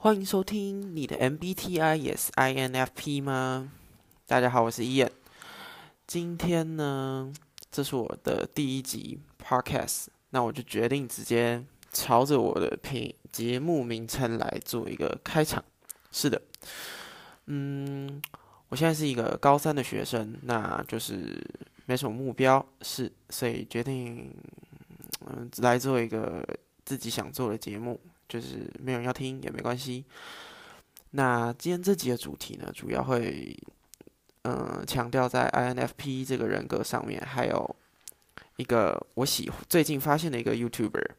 欢迎收听你的 MBTI 也是 INFP 吗？大家好，我是伊恩。今天呢，这是我的第一集 Podcast，那我就决定直接朝着我的品节目名称来做一个开场。是的，嗯，我现在是一个高三的学生，那就是没什么目标，是所以决定嗯来做一个自己想做的节目。就是没有人要听也没关系。那今天这集的主题呢，主要会嗯强调在 INFP 这个人格上面，还有一个我喜最近发现的一个 YouTuber。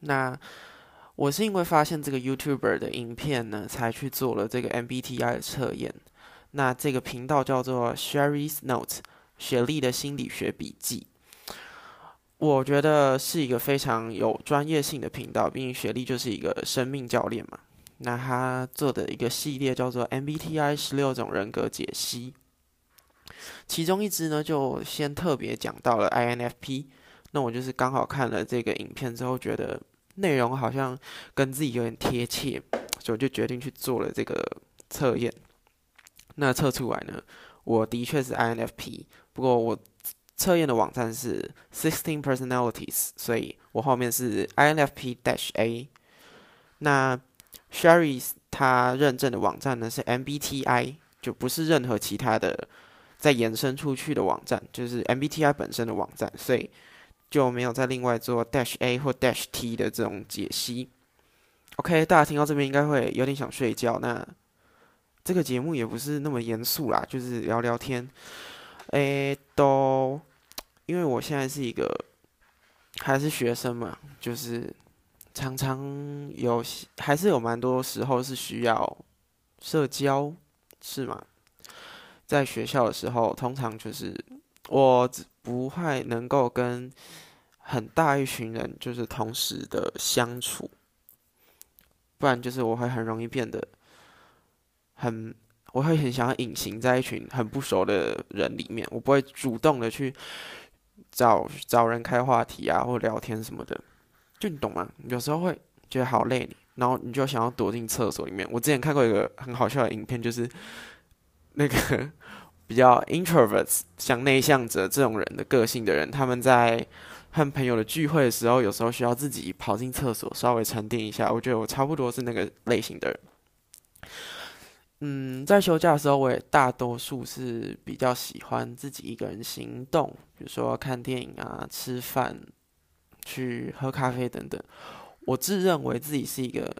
那我是因为发现这个 YouTuber 的影片呢，才去做了这个 MBTI 的测验。那这个频道叫做 Sherry's Note，雪莉的心理学笔记。我觉得是一个非常有专业性的频道，毕竟雪莉就是一个生命教练嘛。那他做的一个系列叫做 MBTI 十六种人格解析，其中一支呢就先特别讲到了 INFP。那我就是刚好看了这个影片之后，觉得内容好像跟自己有点贴切，所以我就决定去做了这个测验。那测出来呢，我的确是 INFP，不过我。测验的网站是 Sixteen Personalities，所以我后面是 INFP dash A。那 Sherry 他认证的网站呢是 MBTI，就不是任何其他的再延伸出去的网站，就是 MBTI 本身的网站，所以就没有再另外做 dash A 或 dash T 的这种解析。OK，大家听到这边应该会有点想睡觉。那这个节目也不是那么严肃啦，就是聊聊天。诶，都。因为我现在是一个还是学生嘛，就是常常有还是有蛮多时候是需要社交，是吗？在学校的时候，通常就是我不会能够跟很大一群人就是同时的相处，不然就是我会很容易变得很，我会很想要隐形在一群很不熟的人里面，我不会主动的去。找找人开话题啊，或聊天什么的，就你懂吗？有时候会觉得好累，然后你就想要躲进厕所里面。我之前看过一个很好笑的影片，就是那个 比较 introverts 像内向者这种人的个性的人，他们在和朋友的聚会的时候，有时候需要自己跑进厕所稍微沉淀一下。我觉得我差不多是那个类型的人。嗯，在休假的时候，我也大多数是比较喜欢自己一个人行动，比如说看电影啊、吃饭、去喝咖啡等等。我自认为自己是一个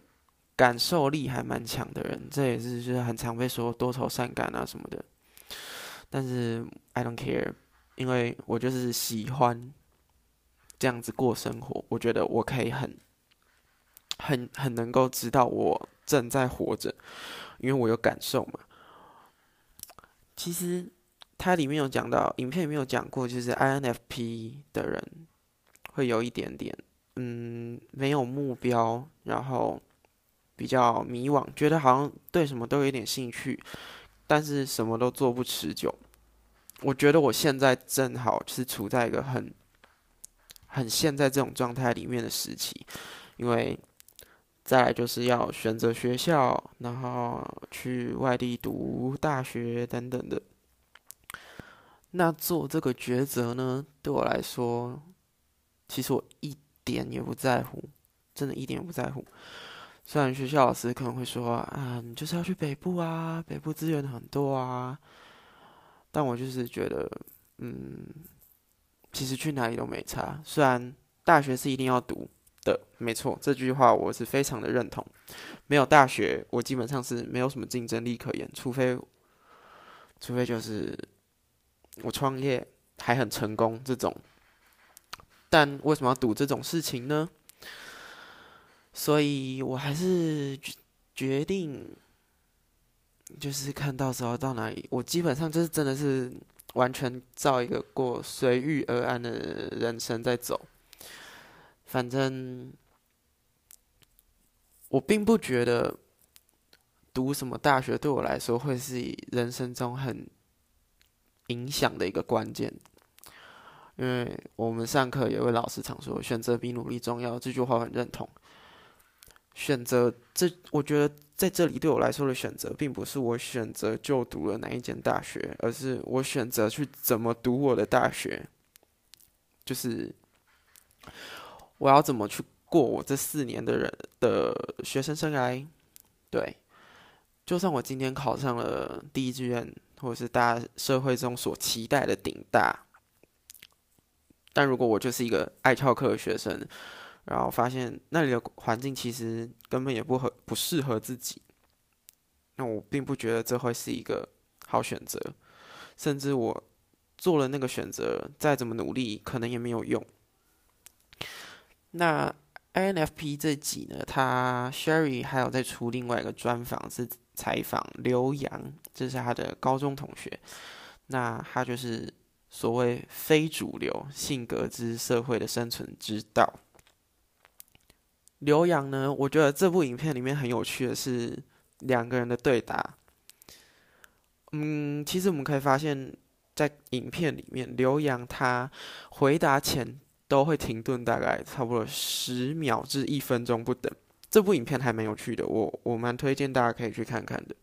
感受力还蛮强的人，这也是就是很常被说多愁善感啊什么的。但是 I don't care，因为我就是喜欢这样子过生活。我觉得我可以很、很、很能够知道我正在活着。因为我有感受嘛，其实它里面有讲到，影片里面有讲过，就是 INFP 的人会有一点点，嗯，没有目标，然后比较迷惘，觉得好像对什么都有一点兴趣，但是什么都做不持久。我觉得我现在正好是处在一个很很现在这种状态里面的时期，因为。再来就是要选择学校，然后去外地读大学等等的。那做这个抉择呢，对我来说，其实我一点也不在乎，真的一点也不在乎。虽然学校老师可能会说啊，你就是要去北部啊，北部资源很多啊，但我就是觉得，嗯，其实去哪里都没差。虽然大学是一定要读。没错，这句话我是非常的认同。没有大学，我基本上是没有什么竞争力可言，除非，除非就是我创业还很成功这种。但为什么要赌这种事情呢？所以我还是决定，就是看到时候到哪里，我基本上就是真的是完全照一个过随遇而安的人生在走。反正我并不觉得读什么大学对我来说会是人生中很影响的一个关键，因为我们上课有位老师常说“选择比努力重要”，这句话很认同。选择这，我觉得在这里对我来说的选择，并不是我选择就读了哪一间大学，而是我选择去怎么读我的大学，就是我要怎么去过我这四年的人的学生生涯。对，就算我今天考上了第一志愿，或者是大家社会中所期待的顶大，但如果我就是一个爱翘课的学生。然后发现那里的环境其实根本也不合不适合自己，那我并不觉得这会是一个好选择，甚至我做了那个选择，再怎么努力可能也没有用。那 INFP 这集呢，他 Sherry 还有在出另外一个专访，是采访刘洋，这是他的高中同学，那他就是所谓非主流性格之社会的生存之道。刘洋呢？我觉得这部影片里面很有趣的是两个人的对答。嗯，其实我们可以发现，在影片里面，刘洋他回答前都会停顿，大概差不多十秒至一分钟不等。这部影片还蛮有趣的，我我蛮推荐大家可以去看看的。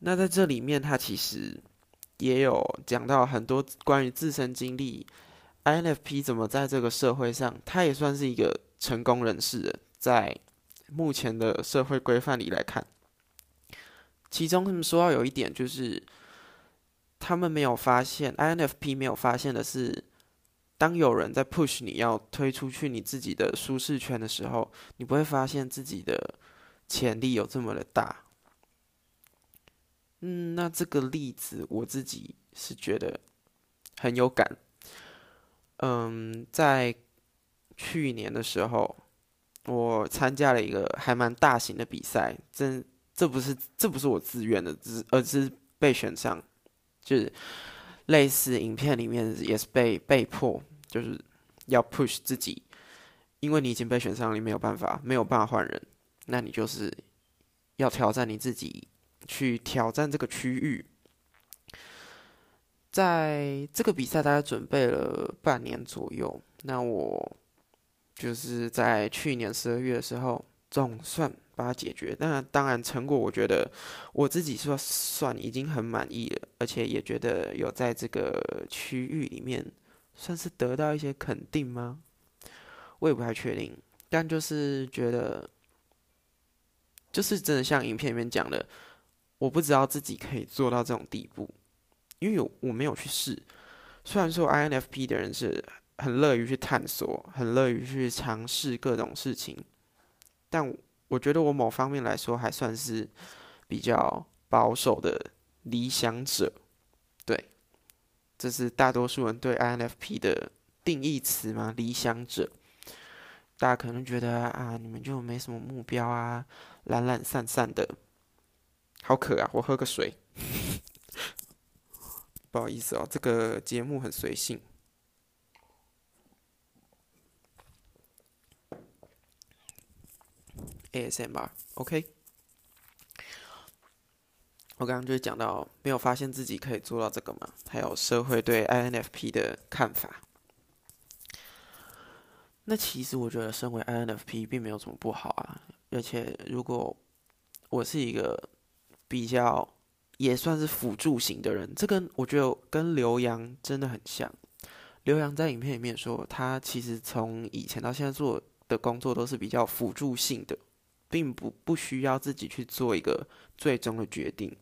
那在这里面，他其实也有讲到很多关于自身经历，INFP 怎么在这个社会上，他也算是一个。成功人士在目前的社会规范里来看，其中他们说到有一点就是，他们没有发现，INFP 没有发现的是，当有人在 push 你要推出去你自己的舒适圈的时候，你不会发现自己的潜力有这么的大。嗯，那这个例子我自己是觉得很有感。嗯，在。去年的时候，我参加了一个还蛮大型的比赛，这这不是这不是我自愿的，只而是被选上，就是类似影片里面也是被被迫，就是要 push 自己，因为你已经被选上，你没有办法，没有办法换人，那你就是要挑战你自己，去挑战这个区域。在这个比赛，大概准备了半年左右，那我。就是在去年十二月的时候，总算把它解决。那当然，成果我觉得我自己说算已经很满意了，而且也觉得有在这个区域里面算是得到一些肯定吗？我也不太确定，但就是觉得，就是真的像影片里面讲的，我不知道自己可以做到这种地步，因为有我没有去试。虽然说 INFP 的人是。很乐于去探索，很乐于去尝试各种事情，但我觉得我某方面来说还算是比较保守的理想者。对，这是大多数人对 INFP 的定义词吗？理想者，大家可能觉得啊，你们就没什么目标啊，懒懒散散的，好渴啊！我喝个水。不好意思哦，这个节目很随性。ASMR，OK。我刚刚就是讲到，没有发现自己可以做到这个嘛？还有社会对 INFP 的看法。那其实我觉得，身为 INFP 并没有什么不好啊。而且，如果我是一个比较也算是辅助型的人，这跟我觉得跟刘洋真的很像。刘洋在影片里面说，他其实从以前到现在做的工作都是比较辅助性的。并不不需要自己去做一个最终的决定。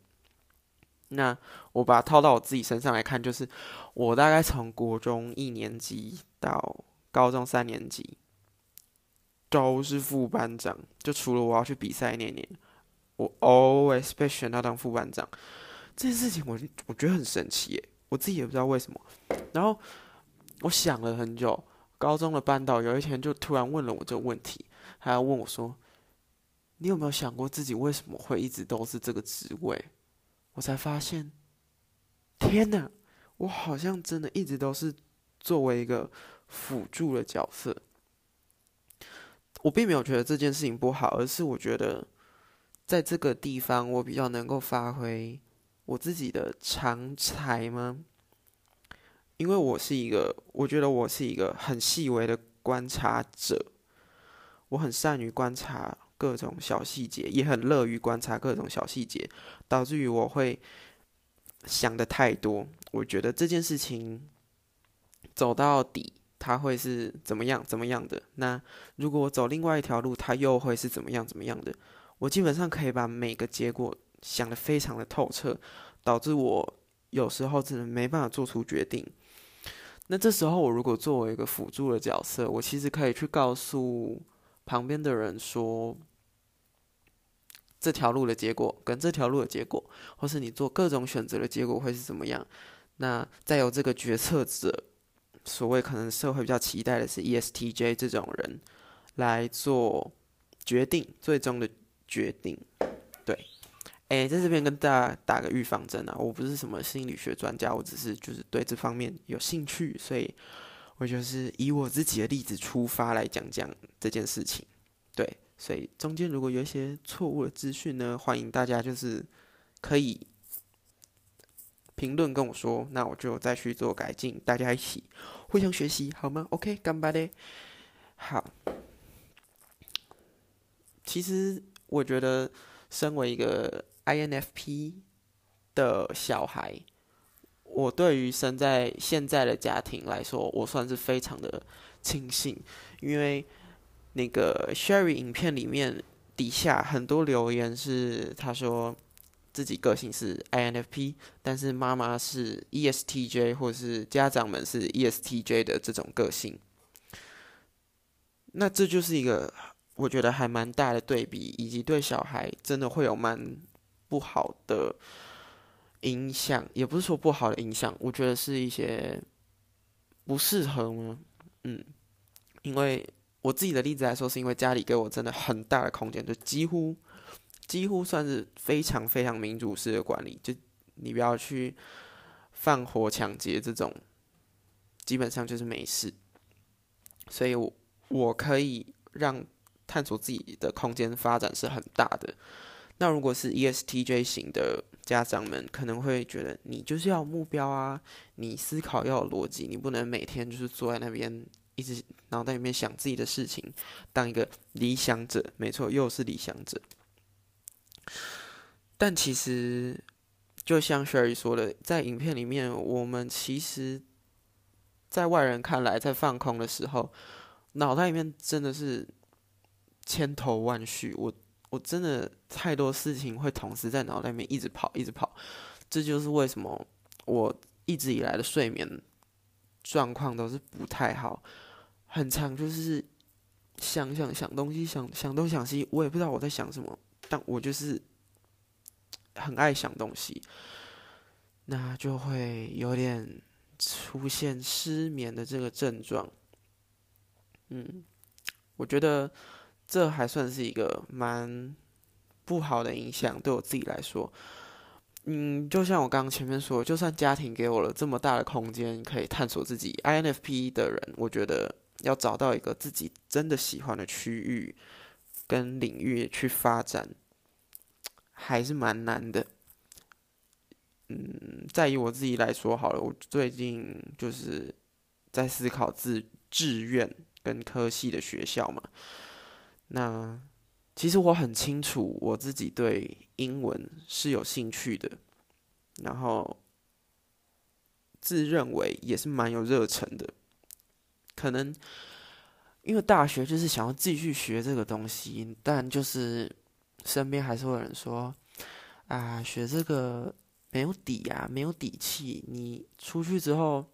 那我把它套到我自己身上来看，就是我大概从国中一年级到高中三年级都是副班长，就除了我要去比赛那年，我 always 被选到当副班长。这件事情我我觉得很神奇耶，我自己也不知道为什么。然后我想了很久，高中的班导有一天就突然问了我这个问题，他要问我说。你有没有想过自己为什么会一直都是这个职位？我才发现，天哪，我好像真的一直都是作为一个辅助的角色。我并没有觉得这件事情不好，而是我觉得在这个地方我比较能够发挥我自己的长才吗？因为我是一个，我觉得我是一个很细微的观察者。我很善于观察各种小细节，也很乐于观察各种小细节，导致于我会想的太多。我觉得这件事情走到底，它会是怎么样怎么样的？那如果我走另外一条路，它又会是怎么样怎么样的？我基本上可以把每个结果想得非常的透彻，导致我有时候真的没办法做出决定。那这时候，我如果作为一个辅助的角色，我其实可以去告诉旁边的人说，这条路的结果跟这条路的结果，或是你做各种选择的结果会是怎么样。那再由这个决策者，所谓可能社会比较期待的是 ESTJ 这种人来做决定，最终的决定，对。哎，在这边跟大家打个预防针啊！我不是什么心理学专家，我只是就是对这方面有兴趣，所以我就是以我自己的例子出发来讲讲这件事情。所以中间如果有一些错误的资讯呢，欢迎大家就是可以评论跟我说，那我就再去做改进，大家一起互相学习，好吗？OK，干巴嘞。好，其实我觉得身为一个。INFP 的小孩，我对于生在现在的家庭来说，我算是非常的庆幸，因为那个 Sherry 影片里面底下很多留言是他说自己个性是 INFP，但是妈妈是 ESTJ，或是家长们是 ESTJ 的这种个性，那这就是一个我觉得还蛮大的对比，以及对小孩真的会有蛮。不好的影响，也不是说不好的影响，我觉得是一些不适合吗？嗯，因为我自己的例子来说，是因为家里给我真的很大的空间，就几乎几乎算是非常非常民主式的管理，就你不要去放火抢劫这种，基本上就是没事，所以我我可以让探索自己的空间发展是很大的。那如果是 ESTJ 型的家长们，可能会觉得你就是要目标啊，你思考要有逻辑，你不能每天就是坐在那边一直脑袋里面想自己的事情，当一个理想者。没错，又是理想者。但其实，就像 Sherry 说的，在影片里面，我们其实，在外人看来，在放空的时候，脑袋里面真的是千头万绪。我。我真的太多事情会同时在脑袋里面一直跑，一直跑，这就是为什么我一直以来的睡眠状况都是不太好，很长就是想想想东西，想想东想西，我也不知道我在想什么，但我就是很爱想东西，那就会有点出现失眠的这个症状。嗯，我觉得。这还算是一个蛮不好的影响，对我自己来说，嗯，就像我刚刚前面说，就算家庭给我了这么大的空间可以探索自己，INFP 的人，我觉得要找到一个自己真的喜欢的区域跟领域去发展，还是蛮难的。嗯，在于我自己来说好了，我最近就是在思考自志愿跟科系的学校嘛。那其实我很清楚，我自己对英文是有兴趣的，然后自认为也是蛮有热忱的。可能因为大学就是想要继续学这个东西，但就是身边还是会有人说：“啊，学这个没有底呀，没有底气。你出去之后，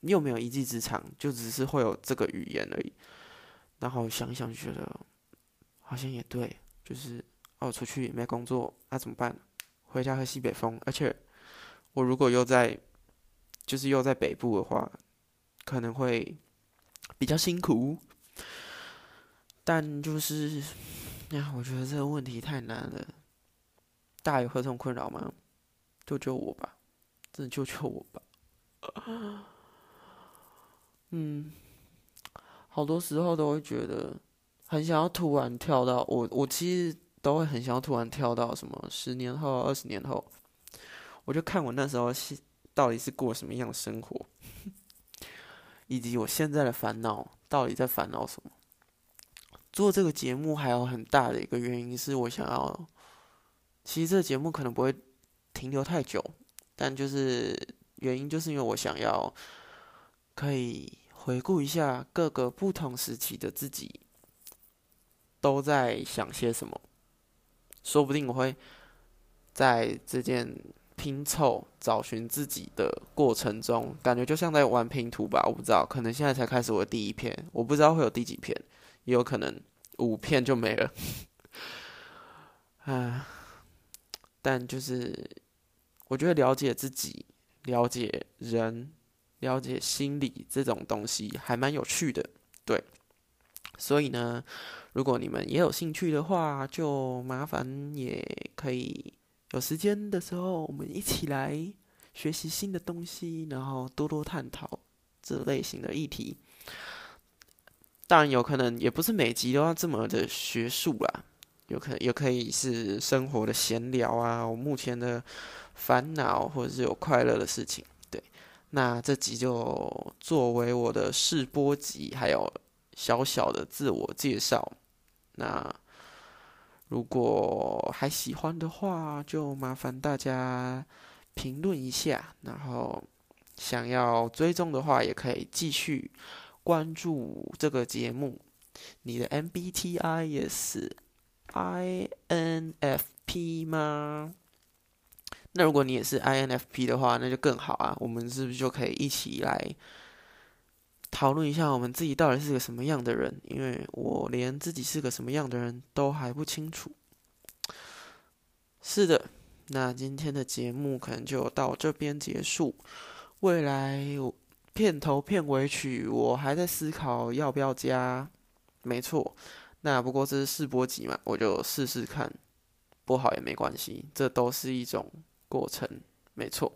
你有没有一技之长？就只是会有这个语言而已。”然后想想，就觉得好像也对，就是哦，出去没工作，那怎么办？回家喝西北风。而且我如果又在，就是又在北部的话，可能会比较辛苦。但就是，呀，我觉得这个问题太难了。大家有这种困扰吗？救救我吧！真的救救我吧！嗯。好多时候都会觉得很想要突然跳到我，我其实都会很想要突然跳到什么十年后、二十年后，我就看我那时候是到底是过什么样的生活，以及我现在的烦恼到底在烦恼什么。做这个节目还有很大的一个原因是我想要，其实这个节目可能不会停留太久，但就是原因就是因为我想要可以回顾一下各个不同时期的自己都在想些什么，说不定我会在这件。拼凑、找寻自己的过程中，感觉就像在玩拼图吧。我不知道，可能现在才开始我的第一篇，我不知道会有第几篇，也有可能五片就没了。啊，但就是我觉得了解自己、了解人、了解心理这种东西还蛮有趣的。对，所以呢，如果你们也有兴趣的话，就麻烦也可以。有时间的时候，我们一起来学习新的东西，然后多多探讨这类型的议题。当然，有可能也不是每集都要这么的学术啦，有可能也可以是生活的闲聊啊，我目前的烦恼或者是有快乐的事情。对，那这集就作为我的试播集，还有小小的自我介绍。那。如果还喜欢的话，就麻烦大家评论一下。然后想要追踪的话，也可以继续关注这个节目。你的 MBTI 也是 INFP 吗？那如果你也是 INFP 的话，那就更好啊！我们是不是就可以一起来？讨论一下我们自己到底是个什么样的人，因为我连自己是个什么样的人都还不清楚。是的，那今天的节目可能就到这边结束。未来片头片尾曲我还在思考要不要加，没错。那不过这是试播集嘛，我就试试看，不好也没关系，这都是一种过程，没错。